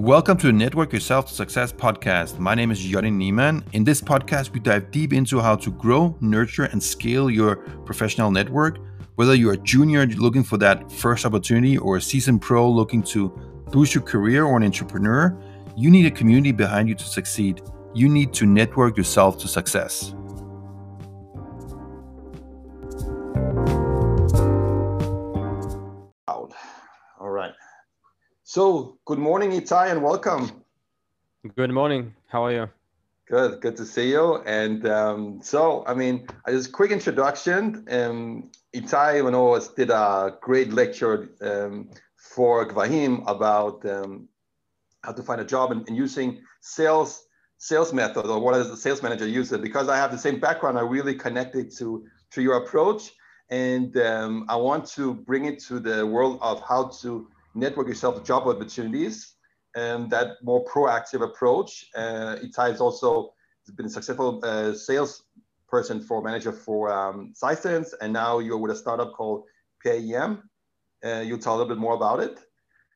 Welcome to the Network Yourself to Success podcast. My name is Johnny Niemann. In this podcast, we dive deep into how to grow, nurture, and scale your professional network. Whether you're a junior looking for that first opportunity or a seasoned pro looking to boost your career or an entrepreneur, you need a community behind you to succeed. You need to network yourself to success. So, good morning, Itai, and welcome. Good morning. How are you? Good. Good to see you. And um, so, I mean, just a quick introduction. Um, Itai Manoas did a great lecture um, for Gvahim about um, how to find a job and, and, using sales sales method or what does the sales manager use it. Because I have the same background, I really connected to to your approach, and um, I want to bring it to the world of how to network yourself to job opportunities and that more proactive approach. Uh, Itai is also been a successful uh, sales person for manager for um, Sisense, and now you're with a startup called PAEM. Uh, you'll tell a little bit more about it.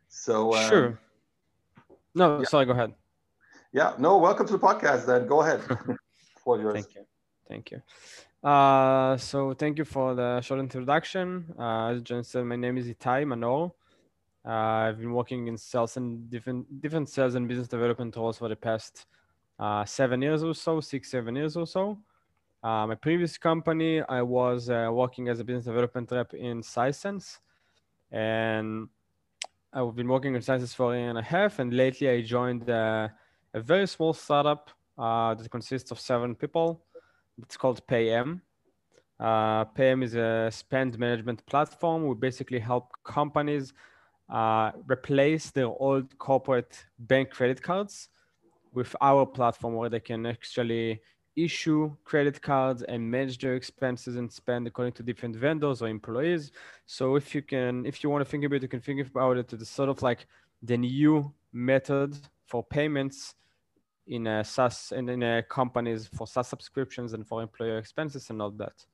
So uh, sure. No, yeah. sorry. Go ahead. Yeah. No. Welcome to the podcast. Then go ahead. Thank you. Thank you. Uh, so thank you for the short introduction. Uh, as John said, my name is Itai Manor. Uh, I've been working in sales and different different sales and business development roles for the past uh, seven years or so, six seven years or so. Uh, my previous company, I was uh, working as a business development rep in Sisense, and I've been working in Sisense for a year and a half. And lately, I joined uh, a very small startup uh, that consists of seven people. It's called PAEM. Uh, PAEM is a spend management platform. We basically help companies uh, replace their old corporate bank credit cards with our platform where they can actually issue credit cards and manage their expenses and spend according to different vendors or employees. So if you can, if you want to think about it, you can think about it as sort of like the new method for payments in a SaaS and in a companies for SaaS subscriptions and for employer expenses and all that.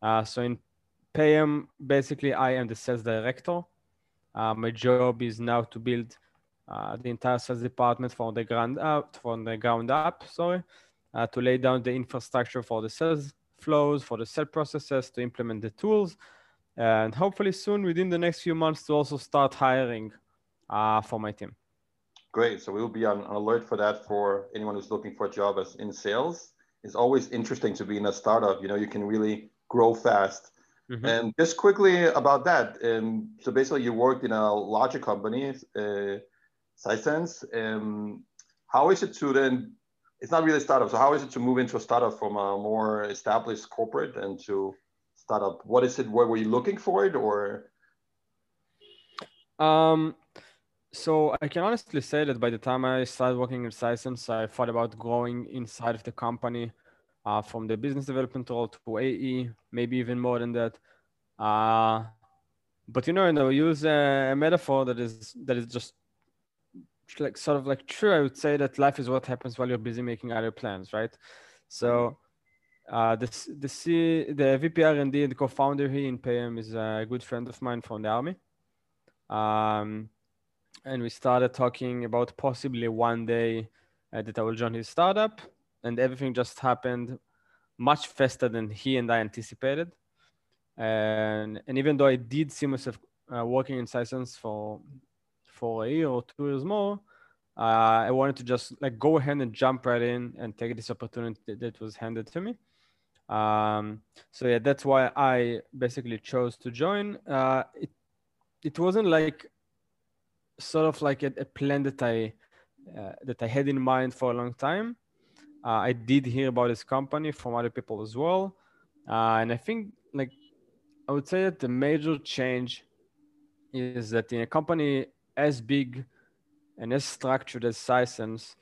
Uh, so in PAEM, basically I am the sales director my job is now to build uh, the entire sales department from the ground up, from the ground up, sorry, uh, to lay down the infrastructure for the sales flows, for the sales processes, to implement the tools, and hopefully soon, within the next few months, to also start hiring uh, for my team. Great. So we'll be on, on alert for that for anyone who's looking for a job as in sales. It's always interesting to be in a startup. You know, you can really grow fast Mm-hmm. And just quickly about that. Um, so basically, you worked in a larger company, uh, Sisense. Um, how is it to then? It's not really a startup. So how is it to move into a startup from a more established corporate and to startup? What is it? Where were you looking for it, or? Um, so I can honestly say that by the time I started working in Sisense, I thought about growing inside of the company uh, from the business development role to AE, maybe even more than that. Uh, but you know, you know, use a, metaphor that is that is just like sort of like true. I would say that life is what happens while you're busy making other plans, right? So uh, the the C, the VP R&D and co-founder here in PAEM is a good friend of mine from the army. Um, and we started talking about possibly one day uh, that I will join his startup and everything just happened much faster than he and I anticipated. And and even though I did see myself uh, working in Sisense for for a year or two years more, uh, I wanted to just like go ahead and jump right in and take this opportunity that, that was handed to me. Um, so yeah, that's why I basically chose to join. Uh, it it wasn't like sort of like a, a plan that I uh, that I had in mind for a long time. Uh, I did hear about this company from other people as well, uh, and I think like I would say that the major change is that in a company as big and as structured as Sisense,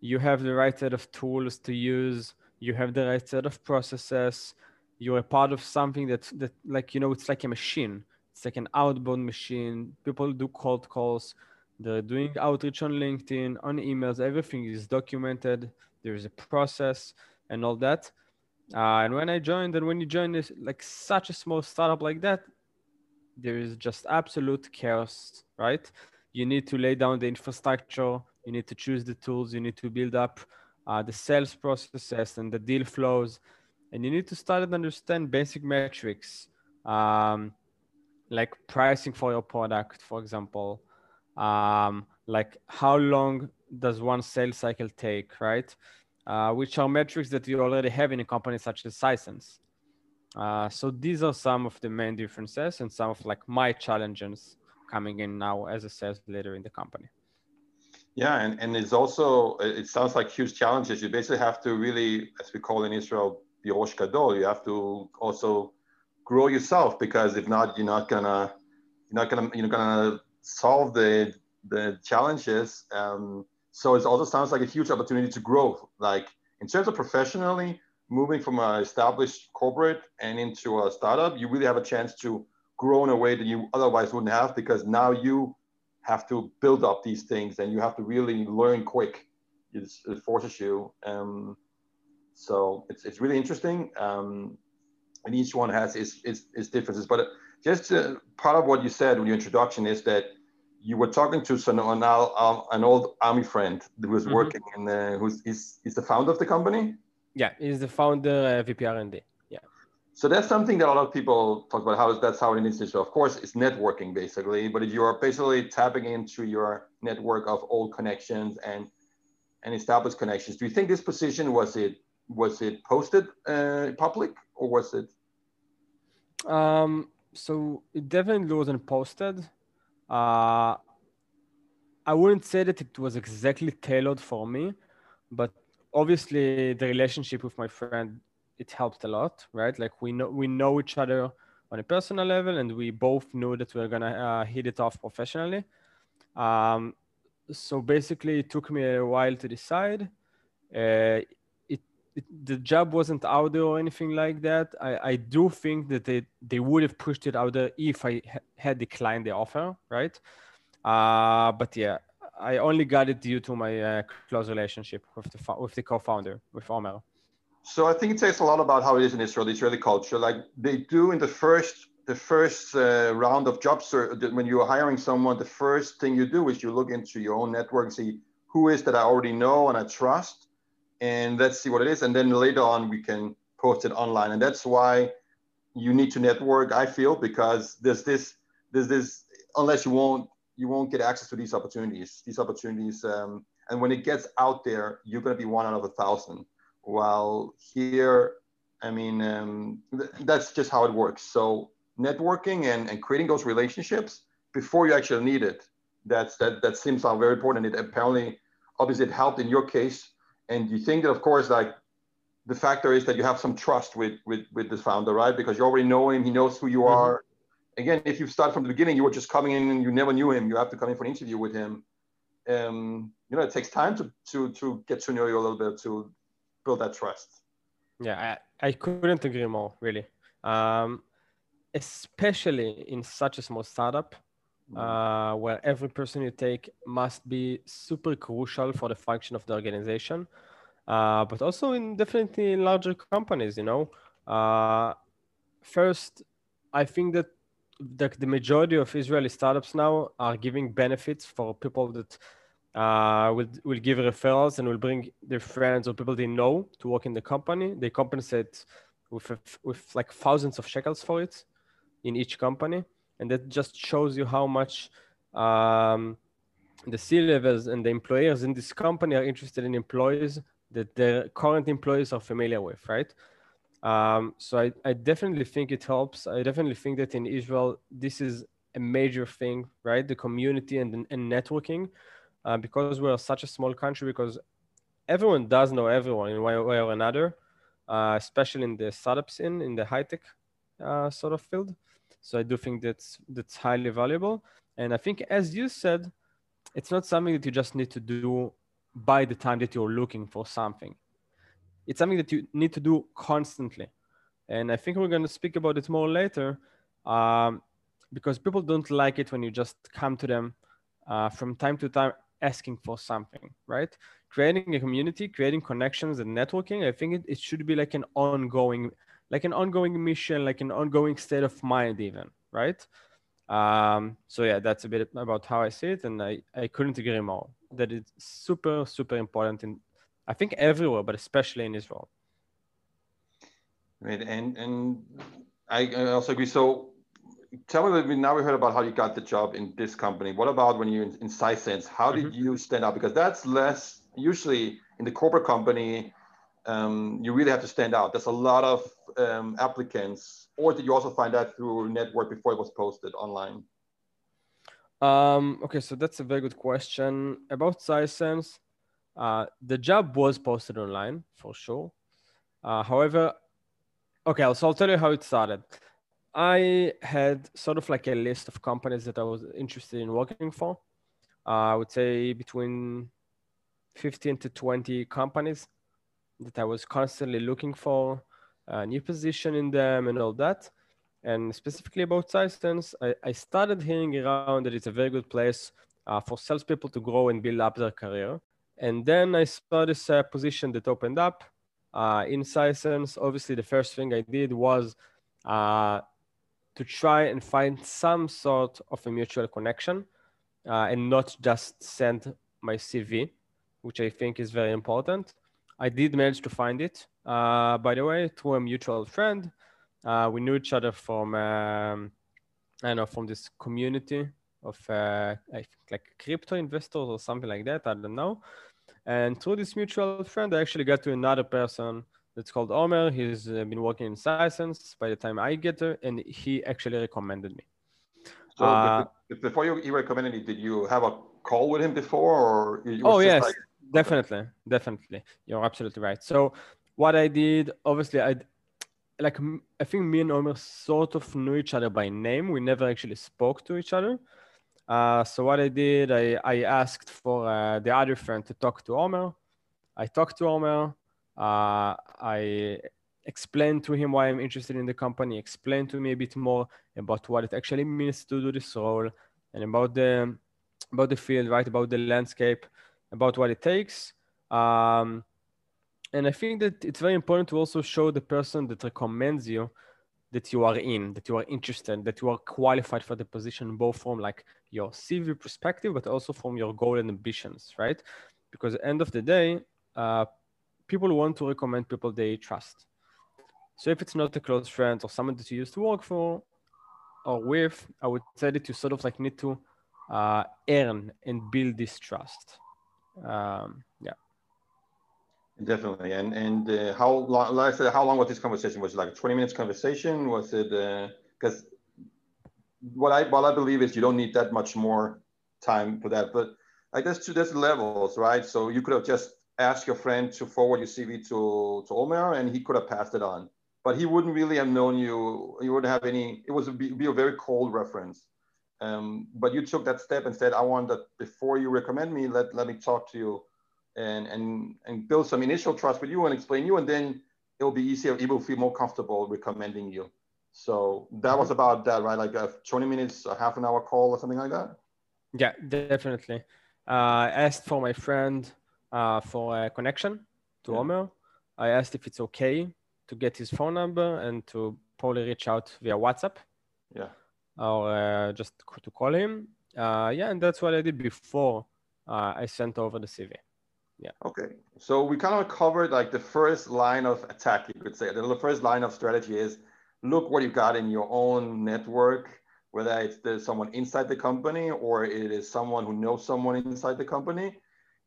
you have the right set of tools to use. You have the right set of processes. You're a part of something that that like you know it's like a machine. It's like an outbound machine. People do cold calls. They're doing outreach on LinkedIn, on emails. Everything is documented there's a process and all that. Uh, and when I joined, and when you join this like such a small startup like that, there is just absolute chaos, right? You need to lay down the infrastructure You need to choose the tools. You need to build up uh, the sales processes and the deal flows. And you need to start and understand basic metrics um, like pricing for your product, for example. Um, like how long does one sales cycle take, right? Uh, which are metrics that you already have in a company such as Sisense. Uh, so these are some of the main differences and some of like my challenges coming in now as a sales leader in the company. Yeah, and, and it's also, it sounds like huge challenges. You basically have to really, as we call in Israel. You have to also grow yourself because if not, you're not gonna, you're not gonna, you're gonna solve the the challenges. Um, so it also sounds like a huge opportunity to grow. Like in terms of professionally, moving from an established corporate and into a startup, you really have a chance to grow in a way that you otherwise wouldn't have because now you have to build up these things and you have to really learn quick. It's, it forces you. Um, so it's, it's really interesting. Um, and each one has its, its, its differences. But just uh, part of what you said in your introduction is that you were talking to an, um, an old army friend who was mm-hmm. working in the, who's is, is the founder of the company? Yeah, he's the founder, uh, VP R&D. So that's something that a lot of people talk about. How is that's how it is. So of course, it's networking basically. But if you are basically tapping into your network of old connections and and established connections, do you think this position was it was it posted uh, public or was it? Um, so it definitely wasn't posted. Uh, I wouldn't say that it was exactly tailored for me, but obviously the relationship with my friend it helped a lot, right? Like we know we know each other on a personal level, and we both knew that we are gonna uh, hit it off professionally. Um, so basically, it took me a while to decide. Uh, the job wasn't out there or anything like that. I, I do think that they, they would have pushed it out there if I ha- had declined the offer, right? Uh, but yeah, I only got it due to my uh, close relationship with the with the co-founder with Omer. So I think it says a lot about how it is in Israel, the Israeli culture. Like they do in the first the first uh, round of job search, when you're hiring someone, the first thing you do is you look into your own network and see who is that I already know and I trust, and let's see what it is. And then later on, we can post it online. And that's why you need to network. I feel because there's this there's this unless you won't you won't get access to these opportunities. These opportunities, um, and when it gets out there, you're going to be one out of a thousand. While here, I mean, um, th- that's just how it works. So networking and, and creating those relationships before you actually need it. That's that that seems very important. It apparently, obviously, it helped in your case. And you think that, of course, like the factor is that you have some trust with with with the founder, right? Because you already know him. He knows who you mm-hmm. are. Again, if you start from the beginning, you were just coming in and you never knew him. You have to come in for an interview with him. Um, you know, it takes time to to to get to know you a little bit to build that trust. Yeah, I, I couldn't agree more, really. Um, especially in such a small startup. Uh, where every person you take must be super crucial for the function of the organization. Uh, but also in definitely in larger companies, you know. Uh, first, I think that the, the majority of Israeli startups now are giving benefits for people that uh, will will give referrals and will bring their friends or people they know to work in the company. They compensate with with like thousands of shekels for it in each company, and that just shows you how much um, the C levels and the employers in this company are interested in employees that their current employees are familiar with, right? Um, so I, I definitely think it helps. I definitely think that in Israel, this is a major thing, right? The community and, and networking uh, because we're such a small country, because everyone does know everyone in one way or another, uh, especially in the startup scene, in the high tech uh, sort of field. So I do think that's that's highly valuable. And I think, as you said, it's not something that you just need to do by the time that you're looking for something. It's something that you need to do constantly. And I think we're going to speak about it more later um, because people don't like it when you just come to them uh, from time to time asking for something, right? Creating a community, creating connections and networking, I think it, it should be like an ongoing, like an ongoing mission, like an ongoing state of mind even, right? Um, so yeah, that's a bit about how I see it. And I, I couldn't agree more. that it's super, super important in, I think everywhere, but especially in Israel. Right, and and I, I also agree. So tell me, now we heard about how you got the job in this company. What about when you're in, in Sisense? How did mm-hmm. you stand out? Because that's less usually in the corporate company. Um, you really have to stand out. There's a lot of um, applicants, or did you also find that through network before it was posted online? Um, okay, so that's a very good question about Sisense. Uh, the job was posted online for sure. Uh, however, okay, so I'll tell you how it started. I had sort of like a list of companies that I was interested in working for. Uh, I would say between 15 to 20 companies that I was constantly looking for new position in them and all that. And specifically about Sisense, I, I started hearing around that it's a very good place uh, for salespeople to grow and build up their career. And then I saw this uh, position that opened up uh, in Sisense. Obviously, the first thing I did was uh, to try and find some sort of a mutual connection uh, and not just send my CV, which I think is very important. I did manage to find it, uh, by the way, through a mutual friend. Uh, we knew each other from, um, I know, from this community of uh, like crypto investors or something like that. I don't know. And through this mutual friend, I actually got to another person that's called Omer. He's uh, been working in Sisense by the time I get there, and he actually recommended me. So uh, before you, he recommended me, did you have a call with him before, or? oh yes, like... definitely, definitely. You're absolutely right. So what I did, obviously, I like I think me and Omer sort of knew each other by name. We never actually spoke to each other. Uh, so what I did, I, I asked for uh, the other friend to talk to Omer. I talked to Omer. Uh, I explained to him why I'm interested in the company, explained to me a bit more about what it actually means to do this role and about the about the field, right? About the landscape, about what it takes. Um, and I think that it's very important to also show the person that recommends you that you are in, that you are interested, that you are qualified for the position, both from like your CV perspective, but also from your goal and ambitions, right? Because at the end of the day, uh, people want to recommend people they trust. So if it's not a close friend or someone that you used to work for or with, I would say that you sort of like need to uh, earn and build this trust. Um, yeah. Definitely. And and uh, how long? Like I said, how long was this conversation? Was it like a twenty minutes conversation? Was it because uh, what I what I believe is you don't need that much more time for that. But I guess to there's levels, right? So you could have just asked your friend to forward your CV to, to Omer and he could have passed it on. But he wouldn't really have known you. You wouldn't have any, it was be, be a very cold reference. Um, but you took that step and said, I want that before you recommend me, let, let me talk to you and, and, and build some initial trust with you and explain you. And then it'll be easier. It will feel more comfortable recommending you. So that was about that, right? Like a 20 minutes, a half an hour call or something like that? Yeah, definitely. Uh, I asked for my friend uh, for a connection to yeah. Omer. I asked if it's okay to get his phone number and to probably reach out via WhatsApp. Yeah. Or uh, just to call him. Uh, yeah, and that's what I did before uh, I sent over the CV. Yeah. Okay. So we kind of covered like the first line of attack, you could say. The first line of strategy is look what you got in your own network, whether it's there's someone inside the company or it is someone who knows someone inside the company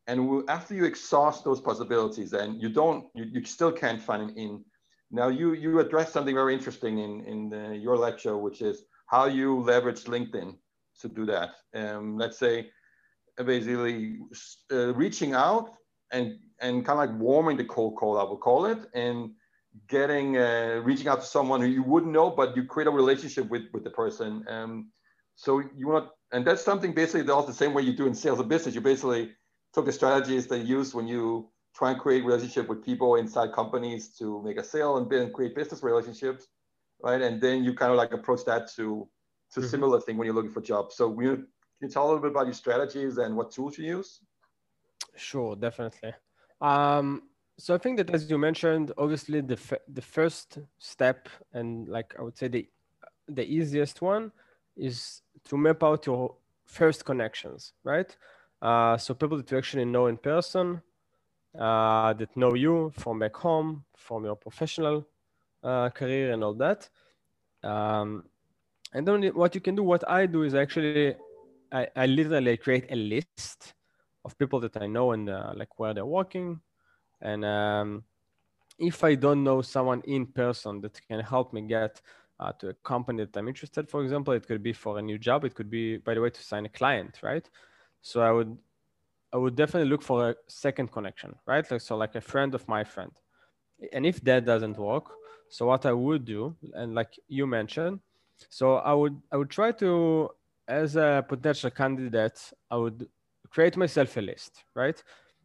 and after you exhaust those possibilities and you don't you, you still can't find an in now you you address something very interesting in in the, your lecture which is how you leverage linkedin to do that um, let's say basically uh, reaching out and and kind of like warming the cold call i would call it and getting uh, reaching out to someone who you wouldn't know but you create a relationship with with the person um, so you want and that's something basically that's the same way you do in sales or business you basically took the strategies they use when you try and create relationship with people inside companies to make a sale and then create business relationships, right? And then you kind of like approach that to to mm-hmm. similar thing when you're looking for jobs. So we, can you tell a little bit about your strategies and what tools you use? Sure, definitely. Um, so I think that as you mentioned, obviously the f- the first step and like I would say the the easiest one is to map out your first connections, right? Uh, so people that you actually know in person, uh, that know you from back home, from your professional uh, career and all that. Um, and then what you can do, what I do is actually, I, I literally create a list of people that I know and uh, like where they're working. And um, if I don't know someone in person that can help me get uh, to a company that I'm interested, for example, it could be for a new job. It could be, by the way, to sign a client, right? So I would, I would definitely look for a second connection, right? Like so, like a friend of my friend. And if that doesn't work, so what I would do, and like you mentioned, so I would I would try to, as a potential candidate, I would create myself a list, right,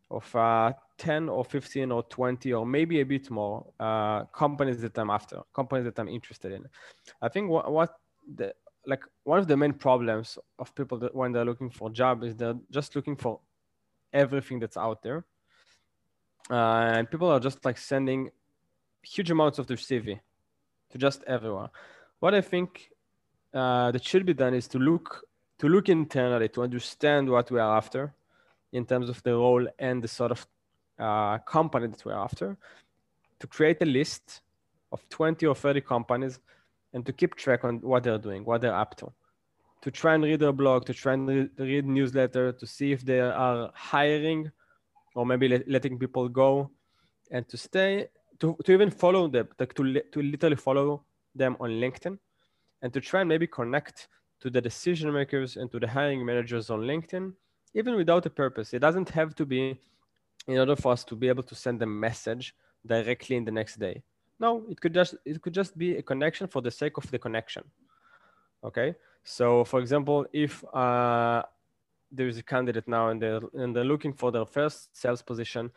of uh, 10 or 15 or 20 or maybe a bit more uh, companies that I'm after, companies that I'm interested in. I think what, what the like one of the main problems of people that when they're looking for job is they're just looking for everything that's out there. Uh, and people are just like sending huge amounts of their CV to just everyone. What I think uh, that should be done is to look to look internally to understand what we are after in terms of the role and the sort of uh, company that we're after, to create a list of 20 or 30 companies and to keep track on what they're doing, what they're up to. To try and read their blog, to try and read, read newsletter, to see if they are hiring or maybe let, letting people go, and to stay, to, to even follow them, to, to literally follow them on LinkedIn, and to try and maybe connect to the decision makers and to the hiring managers on LinkedIn, even without a purpose. It doesn't have to be in order for us to be able to send a message directly in the next day. No, it could just it could just be a connection for the sake of the connection. Okay. So for example, if uh, there is a candidate now and they're and they're looking for their first sales position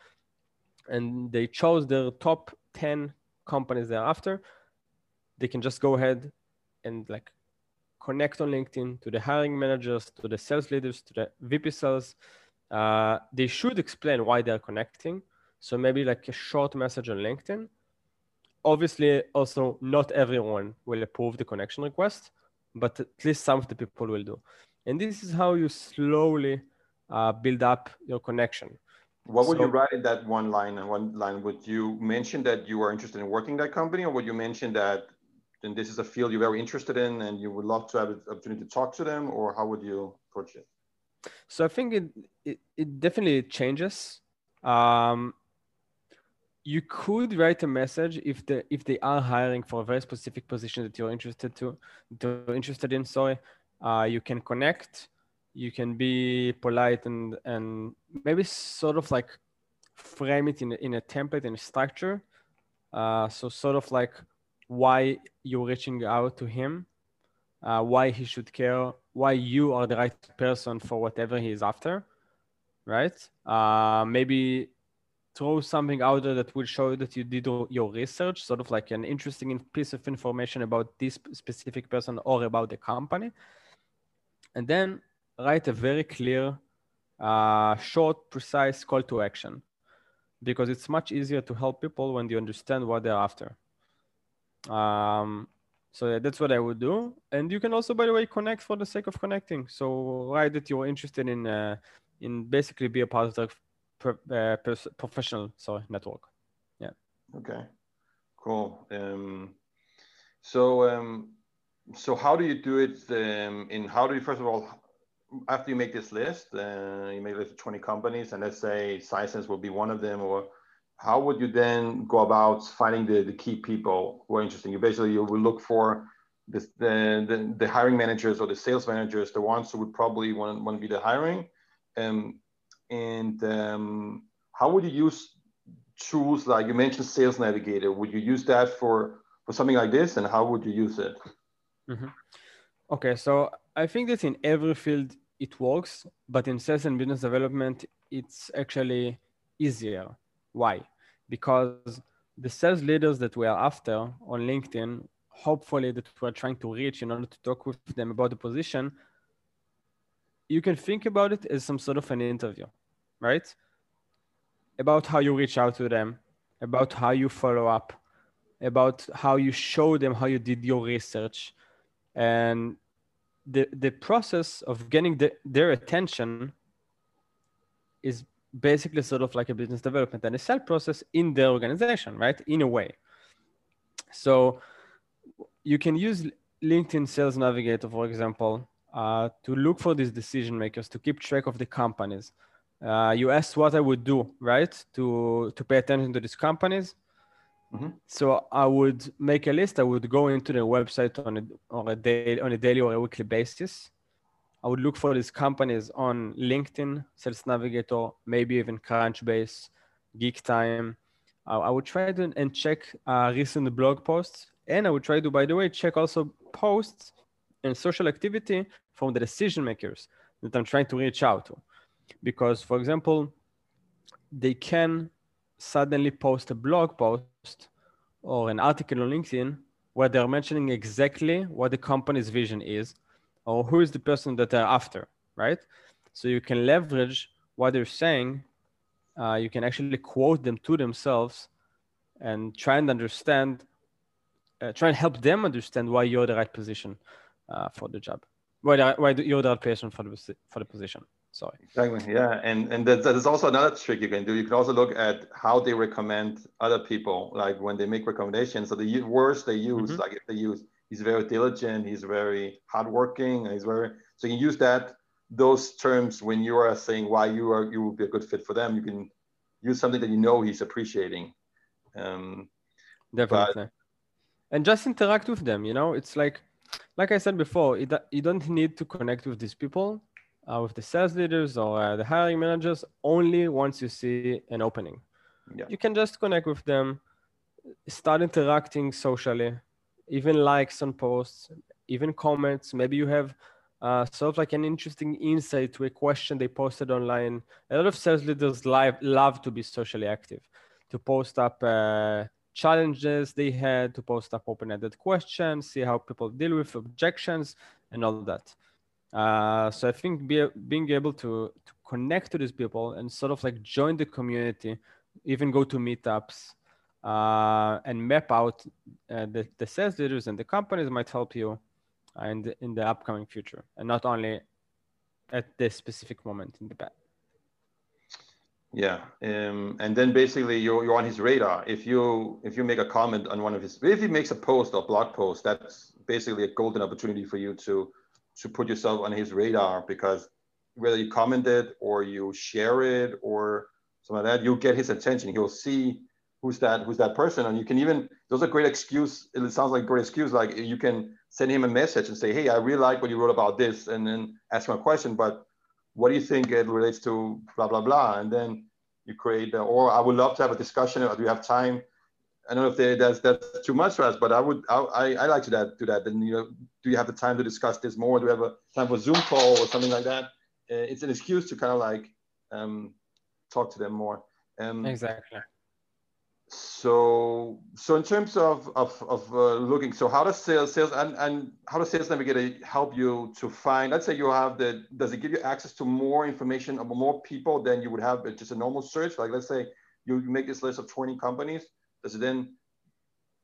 and they chose their top 10 companies thereafter, they can just go ahead and like connect on LinkedIn to the hiring managers, to the sales leaders, to the VP sales. Uh, they should explain why they're connecting. So maybe like a short message on LinkedIn. Obviously, also not everyone will approve the connection request, but at least some of the people will do. And this is how you slowly uh, build up your connection. What would so, you write in that one line? And one line, would you mention that you are interested in working that company, or would you mention that and this is a field you're very interested in and you would love to have an opportunity to talk to them or how would you approach it? So i think it it, it definitely changes. Um, you could write a message if the if they are hiring for a very specific position that you're interested to, interested in sorry. Uh, you can connect. You can be polite and and maybe sort of like frame it in in a template in a structure. Uh, so sort of like why you're reaching out to him, uh, why he should care, why you are the right person for whatever he is after, right? Uh, maybe throw something out there that will show that you did your research, sort of like an interesting piece of information about this specific person or about the company. And then write a very clear, uh, short, precise call to action because it's much easier to help people when you understand what they're after. Um, so that's what I would do. And you can also, by the way, connect for the sake of connecting. So write that you're interested in uh, in basically be a part of the uh, professional sorry network. Yeah. Okay. Cool. Um, so um, so how do you do it? Um, in how do you first of all after you make this list, uh, you make a list of 20 companies, and let's say Sisense will be one of them, or how would you then go about finding the, the key people who are interesting? You basically you will look for the, the, the hiring managers or the sales managers, the ones who would probably want, want to be the hiring. Um, and um, how would you use tools like you mentioned Sales Navigator? Would you use that for, for something like this? And how would you use it? Mm-hmm. Okay, so I think that in every field it works, but in sales and business development, it's actually easier. Why? because the sales leaders that we are after on LinkedIn, hopefully that we're trying to reach in order to talk with them about the position, you can think about it as some sort of an interview, right? About how you reach out to them, about how you follow up, about how you show them how you did your research. And the, the process of getting the, their attention is basically sort of like a business development and a sales process in the organization, right? In a way. So you can use LinkedIn Sales Navigator, for example, uh, to look for these decision makers, to keep track of the companies. Uh, you asked what I would do, right? To to pay attention to these companies. Mm-hmm. So I would make a list. I would go into the website on a on a day on a daily or a weekly basis. I would look for these companies on LinkedIn, Sales Navigator, maybe even Crunchbase, Geek Time. I, I would try to and check uh, recent blog posts, and I would try to, by the way, check also posts and social activity from the decision makers that I'm trying to reach out to, because, for example, they can suddenly post a blog post or an article on LinkedIn where they're mentioning exactly what the company's vision is or who is the person that they're after, right? So you can leverage what they're saying. Uh, you can actually quote them to themselves and try and understand, uh, try and help them understand why you're the right position uh, for the job, why, the, why you're the right person for the, for the position. Sorry. Exactly. Yeah, and and that, that is also another trick you can do. You can also look at how they recommend other people, like when they make recommendations. So the words they use, mm-hmm. like if they use he's very diligent, he's very hardworking, he's very so you use that those terms when you are saying why you are you will be a good fit for them. You can use something that you know he's appreciating. Um, Definitely. But, and just interact with them. You know, it's like like I said before, it, you don't need to connect with these people, uh, with the sales leaders or uh, the hiring managers, only once you see an opening. Yeah. You can just connect with them, start interacting socially, even likes on posts, even comments. Maybe you have uh, sort of like an interesting insight to a question they posted online. A lot of sales leaders live, love to be socially active, to post up uh, challenges they had, to post up open-ended questions, see how people deal with objections and all that. Uh, so I think be, being able to, to connect to these people and sort of like join the community, even go to meetups, uh, and map out uh, the, the sales leaders and the companies might help you in the, in the upcoming future and not only at this specific moment in the past. Yeah, um, and then basically you're, you're on his radar. If you if you make a comment on one of his, if he makes a post or blog post, that's basically a golden opportunity for you to to put yourself on his radar because whether you comment it or you share it or something like that, you'll get his attention. He'll see who's that who's that person? And you can even those are great excuse it sounds like a great excuse like you can send him a message and say hey i really like what you wrote about this and then ask him a question but what do you think it relates to blah blah blah? And then you create or i would love to have a discussion do you have time? I don't know if they, that's that's too much for us but i would i i like to that do that then you know do you have the time to discuss this more? Do you have a time for zoom call or something like that? Uh, it's an excuse to kind of like um, talk to them more. Um, exactly so so in terms of of, of uh, looking so how does sales sales and, and how does sales navigator help you to find let's say you have the does it give you access to more information about more people than you would have just a normal search? Like let's say you, make this list of 20 companies does it then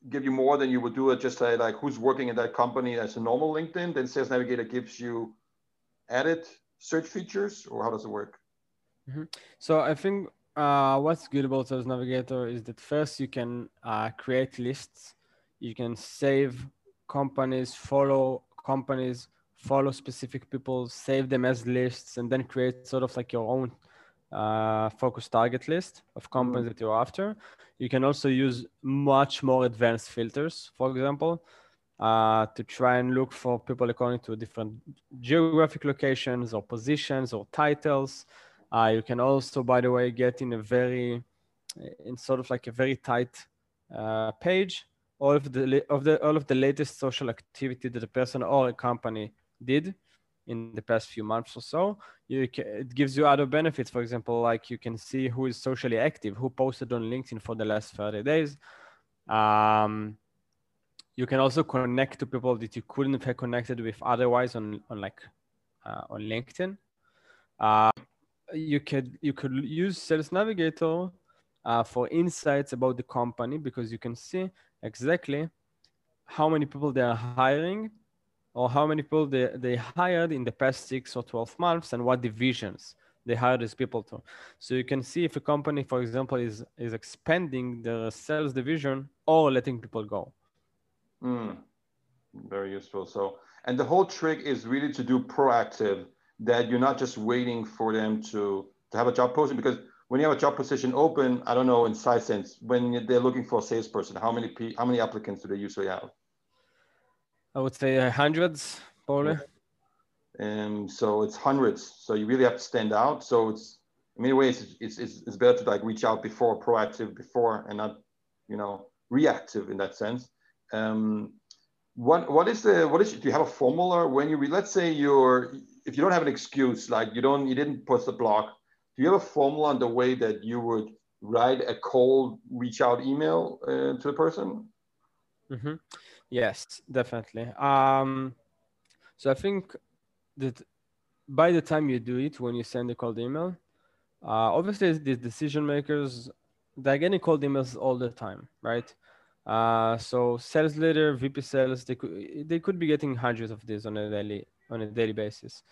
give you more than you would do it just say like who's working in that company as a normal linkedin? Then sales navigator gives you added search features or how does it work? Mm-hmm. so i think uh, what's good about Sales Navigator is that first you can uh, create lists. You can save companies, follow companies, follow specific people, save them as lists, and then create sort of like your own uh, focus target list of companies mm-hmm. that you're after. You can also use much more advanced filters, for example, uh, to try and look for people according to different geographic locations or positions or titles. Uh, you can also, by the way, get in a very, in sort of like a very tight uh, page, all of the of the all of the latest social activity that a person or a company did in the past few months or so. You can, it gives you other benefits. For example, like you can see who is socially active, who posted on LinkedIn for the last 30 days. Um, you can also connect to people that you couldn't have connected with otherwise on, on like uh, on LinkedIn. Uh, you could you could use Sales Navigator uh, for insights about the company because you can see exactly how many people they are hiring or how many people they, they hired in the past six or 12 months and what divisions they hired these people to. So you can see if a company, for example, is is expanding their sales division or letting people go. Mm, very useful. So, and the whole trick is really to do proactive. That you're not just waiting for them to to have a job posting because when you have a job position open, I don't know in Sisense, when they're looking for a salesperson, how many how many applicants do they usually have? I would say uh, hundreds, probably. And um, so it's hundreds. So you really have to stand out. So it's in many ways it's, it's, it's better to like reach out before, proactive before, and not you know reactive in that sense. Um, what what is the what is do you have a formula when you let's say you're if you don't have an excuse like you don't you didn't post a blog do you have a formula on the way that you would write a cold reach out email uh, to the person? Mm-hmm. yes definitely. Um, so i think that by the time you do it when you send a cold email uh, obviously the decision makers they're getting cold emails all the time right? Uh, so sales leader vp sales they could they could be getting hundreds of these on a daily on a daily basis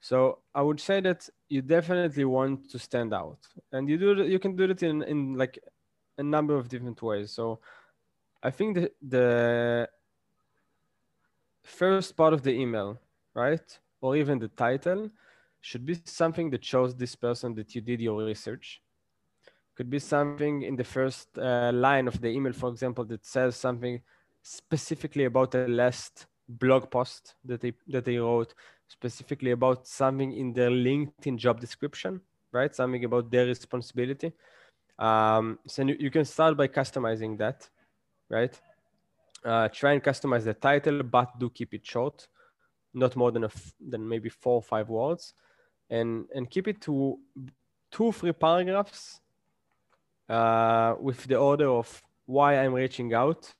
so I would say that you definitely want to stand out, and you do you can do it in in like a number of different ways. So I think the the first part of the email, right, or even the title, should be something that shows this person that you did your research. Could be something in the first uh, line of the email, for example, that says something specifically about the last blog post that they that they wrote specifically about something in their LinkedIn job description, right? Something about their responsibility. Um, so you can start by customizing that, right? Uh, try and customize the title, but do keep it short, not more than a f- than maybe four or five words, and and keep it to two three paragraphs uh, with the order of why I'm reaching out.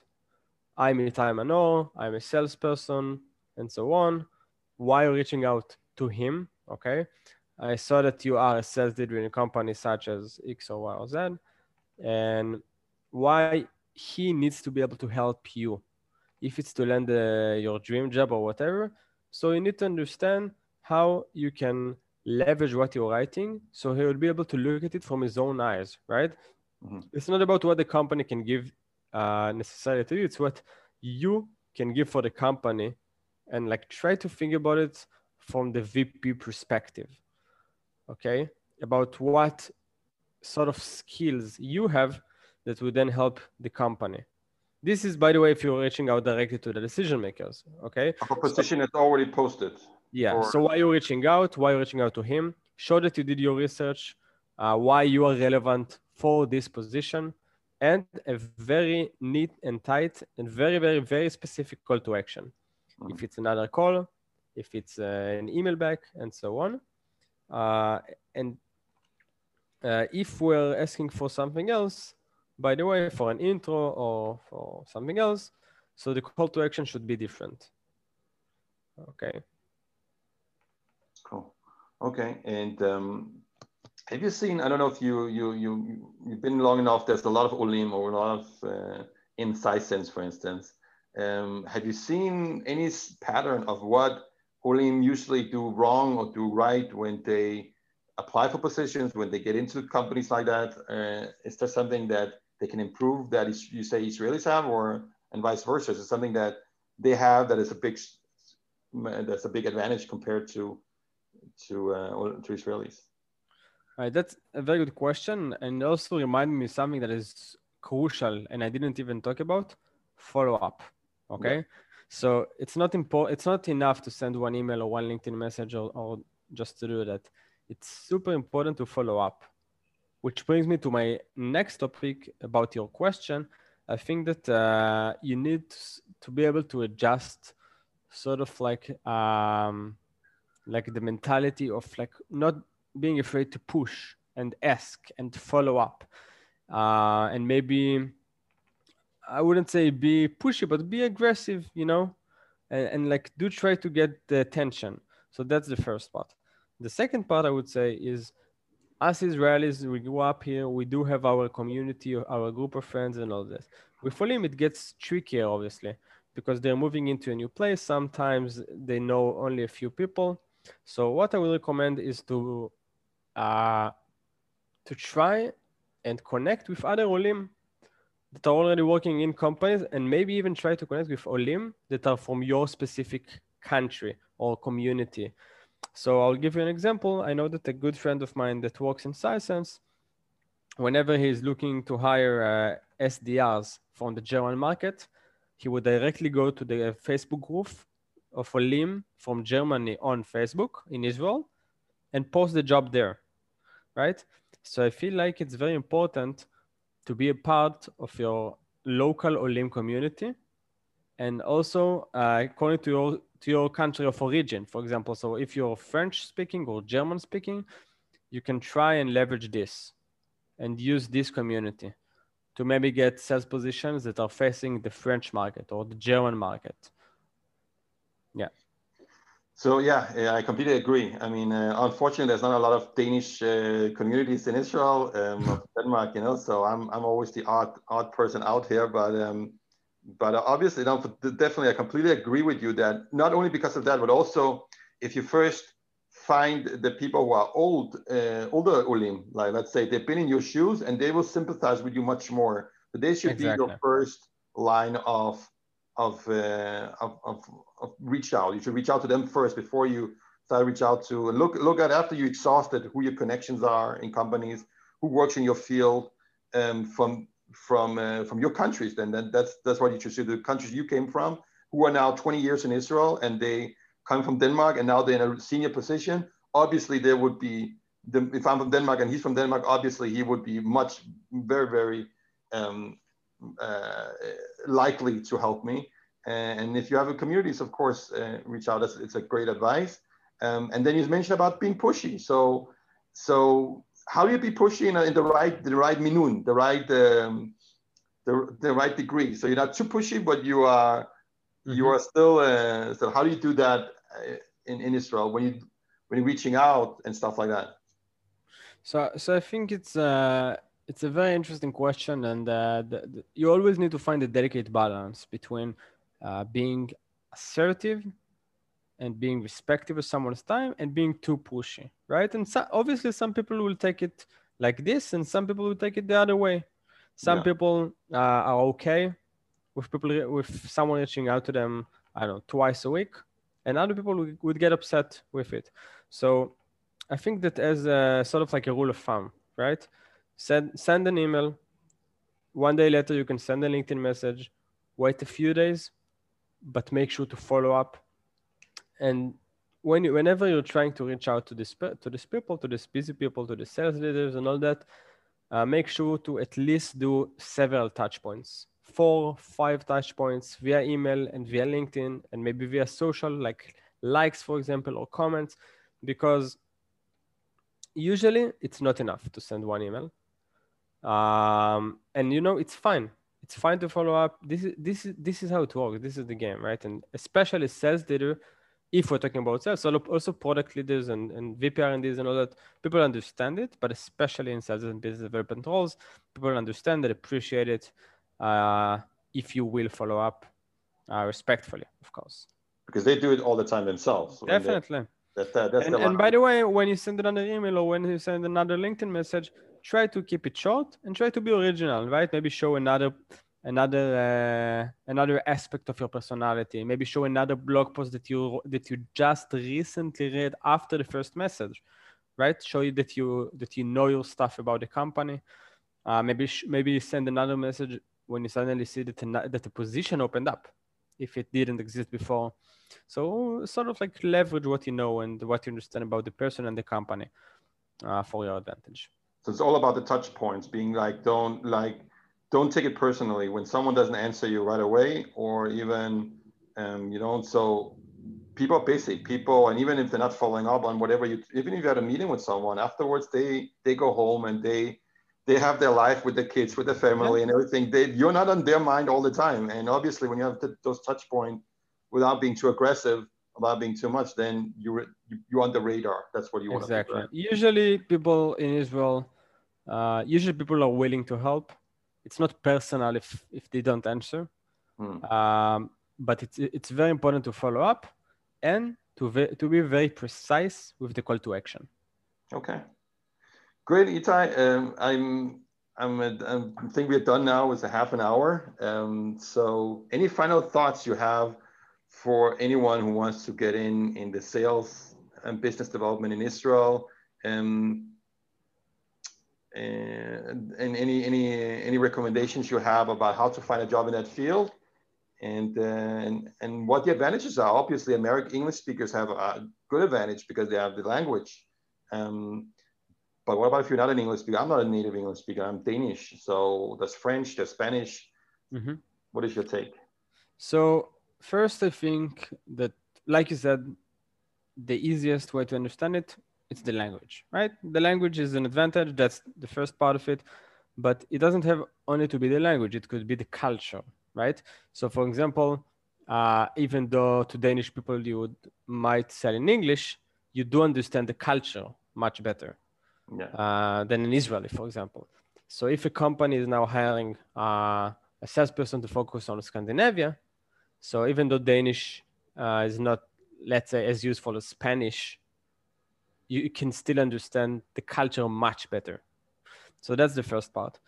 I'm Itai Manor, I'm a salesperson, and so on why reaching out to him. Okay. I saw that you are a sales leader in a company such as X or Y or Z, and why he needs to be able to help you if it's to land uh, your dream job or whatever. So you need to understand how you can leverage what you're writing so he will be able to look at it from his own eyes, right? Mm-hmm. It's not about what the company can give uh, necessarily to you, it's what you can give for the company and like try to think about it from the VP perspective. Okay, about what sort of skills you have that would then help the company. This is, by the way, if you're reaching out directly to the decision makers. Okay. A position so, is already posted. Yeah. Or... So why you're reaching out? Why you're reaching out to him? Show that you did your research. Uh, why you are relevant for this position, and a very neat and tight and very very very specific call to action mm-hmm. if it's another call, if it's uh, an email back, and so on. Uh, and uh, if we're asking for something else, by the way, for an intro or for something else, so the call to action should be different. Okay. Cool. Okay. And um, have you seen? I don't know if you you you you've been long enough. There's a lot of Olim or a lot of uh, in Sisense, for instance. Um, have you seen any pattern of what Olim usually do wrong or do right when they apply for positions, when they get into companies like that? Uh, is there something that they can improve that you say Israelis have, or and vice versa? Is something that they have that is a big that's a big advantage compared to to uh, to Israelis? Right, that's a very good question, and also remind me something that is crucial, and I didn't even talk about follow up okay? Yeah. so it's not important it's not enough to send one email or one linkedin message or, or just to do that. It's super important to follow up which brings me to my next topic about your question. I think that uh, you need to be able to adjust sort of like um, like the mentality of like not being afraid to push and ask and follow up uh, and maybe I wouldn't say be pushy, but be aggressive, you know, and, and like do try to get the attention. So that's the first part. The second part I would say is us Israelis, we grew up here. We do have our community, our group of friends, and all this. With Olim, it gets trickier, obviously, because they're moving into a new place. Sometimes they know only a few people. So what I will recommend is to uh, to try and connect with other Olim that are already working in companies and maybe even try to connect with Olim that are from your specific country or community. So I'll give you an example. I know that a good friend of mine that works in Sisense, whenever he's looking to hire uh, SDRs from the German market, he would directly go to the Facebook group of Olim from Germany on Facebook in Israel and post the job there, right? So I feel like it's very important to be a part of your local Olim community and also uh, according to your to your country of origin for example. So if you're french speaking or german speaking you can try and leverage this and use this community to maybe get sales positions that are facing the french market or the german market. Yeah so yeah, I completely agree. I mean, uh, unfortunately, there's not a lot of Danish uh, communities in Israel, um, Denmark, you know. So I'm I'm always the odd odd person out here, but um, but obviously, no, definitely, I completely agree with you that not only because of that, but also if you first find the people who are old, uh, older Olim, like let's say they've been in your shoes and they will sympathize with you much more. But they should exactly. be your first line of of, uh, of, of, of reach out. You should reach out to them first before you start reach out to look look at after you exhausted who your connections are in companies, who works in your field, um, from from uh, from your countries, then, then that's that's what you should see. The countries you came from, who are now 20 years in Israel, and they come from Denmark, and now they're in a senior position. Obviously, there would be the, if I'm from Denmark and he's from Denmark, obviously he would be much very very um, uh, likely to help me. And if you have a communities, of course, uh, reach out. It's, it's a great advice. Um, and then you mentioned about being pushy. So so how do you be pushy in, the right the right minun, the right um, the, the right degree? So you're not too pushy, but you are mm-hmm. you are still. Uh, so how do you do that uh, in, in Israel when you when you're reaching out and stuff like that? So so I think it's uh it's a very interesting question, and uh, the, the, you always need to find a delicate balance between uh, being assertive and being respectful of someone's time and being too pushy, right? And so, obviously, some people will take it like this, and some people will take it the other way. Some yeah. people uh, are okay with people with someone reaching out to them, I don't know, twice a week, and other people would get upset with it. So I think that as a sort of like a rule of thumb, right? Send send an email. One day later, you can send a LinkedIn message. Wait a few days, but make sure to follow up and when you, whenever you're trying to reach out to this to these people, to these busy people, to the sales leaders, and all that, uh, make sure to at least do several touch points, four, five touch points via email and via LinkedIn, and maybe via social, like likes, for example, or comments, because usually it's not enough to send one email. Um, and you know, it's fine. It's fine to follow up. This is this is this is how it works. This is the game, right? And especially sales leader if we're talking about sales, so also product leaders and, and VP R&Ds and all that, people understand it, but especially in sales and business development roles, people understand that, appreciate it, uh, if you will follow up uh, respectfully, of course. Because they do it all the time themselves. Definitely. They, that, that's and, and by the way, when you send another email or when you send another LinkedIn message, try to keep it short and try to be original, right? Maybe show another another uh, another aspect of your personality. Maybe show another blog post that you that you just recently read after the first message right? Show you that you that you know your stuff about the company. Uh, maybe sh- maybe send another message when you suddenly see that a, that the position opened up if it didn't exist before. So sort of like leverage what you know and what you understand about the person and the company uh, for your advantage so it's all about the touch points being like don't like don't take it personally. When someone doesn't answer you right away or even um, you know so people are busy people and even if they're not following up on whatever you even if you had a meeting with someone afterwards they they go home and they they have their life with the kids with the family yeah. and everything. They you're not on their mind all the time. And obviously when you have those touch points without being too aggressive without being too much then you're you're on the radar that's what you want exactly. to do, right? usually people in israel uh, usually people are willing to help it's not personal if if they don't answer mm. um, but it's it's very important to follow up and to ve- to be very precise with the call to action okay Great, Itai. Um, I'm I'm, a, I think we're done now with a half an hour. Um, so any final thoughts you have for anyone who wants to get in in the sales and business development in Israel? Um, and, and any any any recommendations you have about how to find a job in that field. And uh, and, and what the advantages are obviously american english speakers have a good advantage because they have the language. Um, but what about if you're not an english speaker? I'm not a native english speaker. I'm danish. So there's french there's spanish. Mm-hmm. what is your take? So first i think that like you said the easiest way to understand it it's the language, right? The language is an advantage. That's the first part of it. But it doesn't have only to be the language, it could be the culture, right? So, for example, uh, even though to Danish people you would, might sell in English, you do understand the culture much better yeah. uh, than in Israeli, for example. So, if a company is now hiring uh, a salesperson to focus on Scandinavia, so even though Danish uh, is not, let's say, as useful as Spanish you can still understand the culture much better. So that's the first part.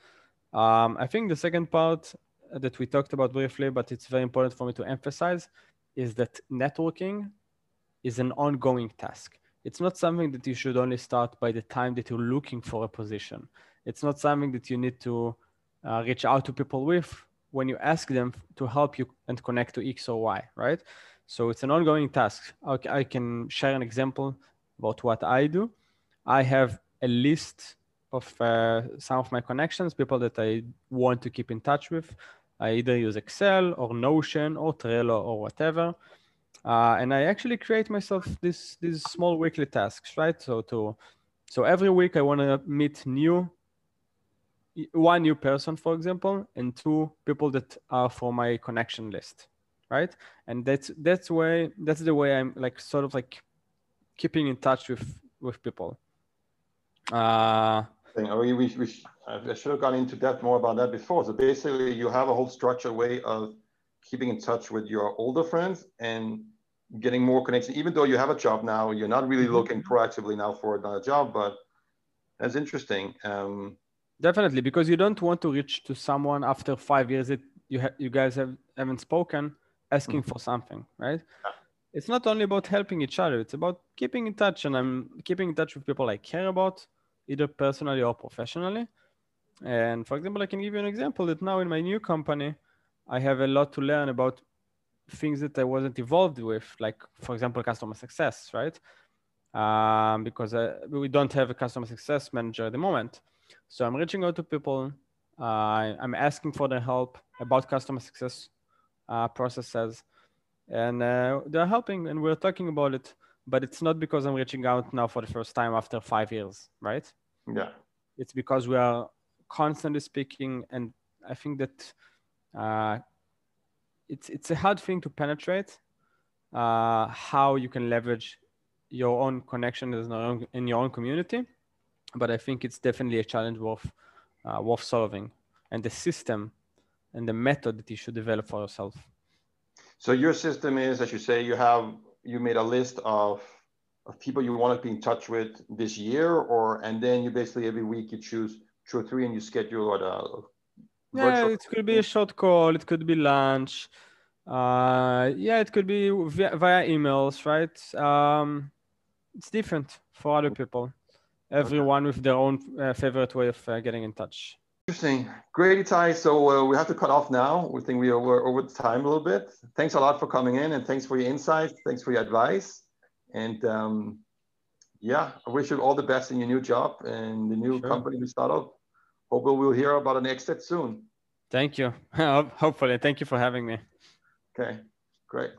Um, I think the second part that we talked about briefly, but it's very important for me to emphasize, is that networking is an ongoing task. It's not something that you should only start by the time that you're looking for a position. It's not something that you need to uh, reach out to people with when you ask them to help you and connect to X or Y, right? So it's an ongoing task. I can share an example about what I do. I have a list of uh, some of my connections, people that I want to keep in touch with. I either use Excel or Notion or Trello or whatever. Uh, and I actually create myself these these small weekly tasks, right? So to so every week I want to meet new one new person, for example, and two people that are for my connection list, right? And that's that's way that's the way I'm like sort of like keeping in touch with with people. Uh, we, we, we, I should have gone into depth more about that before. So basically, you have a whole structured way of keeping in touch with your older friends and getting more connection. Even though you have a job now, you're not really mm-hmm. looking proactively now for another job, but that's interesting. Um, Definitely, because you don't want to reach to someone after five years that you ha- you guys have haven't spoken, asking mm-hmm. for something, right? Yeah it's not only about helping each other it's about keeping in touch and i'm keeping in touch with people i care about either personally or professionally and for example i can give you an example that now in my new company i have a lot to learn about things that i wasn't involved with like for example customer success right um, because uh, we don't have a customer success manager at the moment so i'm reaching out to people. Uh, i'm asking for their help about customer success uh, processes. And uh, they're helping and we're talking about it but it's not because i'm reaching out now for the first time after five years right? Yeah. It's because we are constantly speaking and i think that uh, it's it's a hard thing to penetrate uh, how you can leverage your own connection in your own community but i think it's definitely a challenge worth uh, worth solving and the system and the method that you should develop for yourself so your system is, as you say, you have you made a list of of people you want to be in touch with this year, or and then you basically every week you choose two or three and you schedule a, a yeah, it could be a short call, it could be lunch, uh, yeah, it could be via, via emails, right? Um, it's different for other people. Everyone with their own uh, favorite way of uh, getting in touch. Interesting. Great, Itai. So uh, we have to cut off now. We think we are over, over time a little bit. Thanks a lot for coming in and thanks for your insights. Thanks for your advice. And um, yeah, I wish you all the best in your new job and the new sure. company you start up. Hope we'll hear about an exit soon. Thank you. Hopefully. Thank you for having me. Okay, great.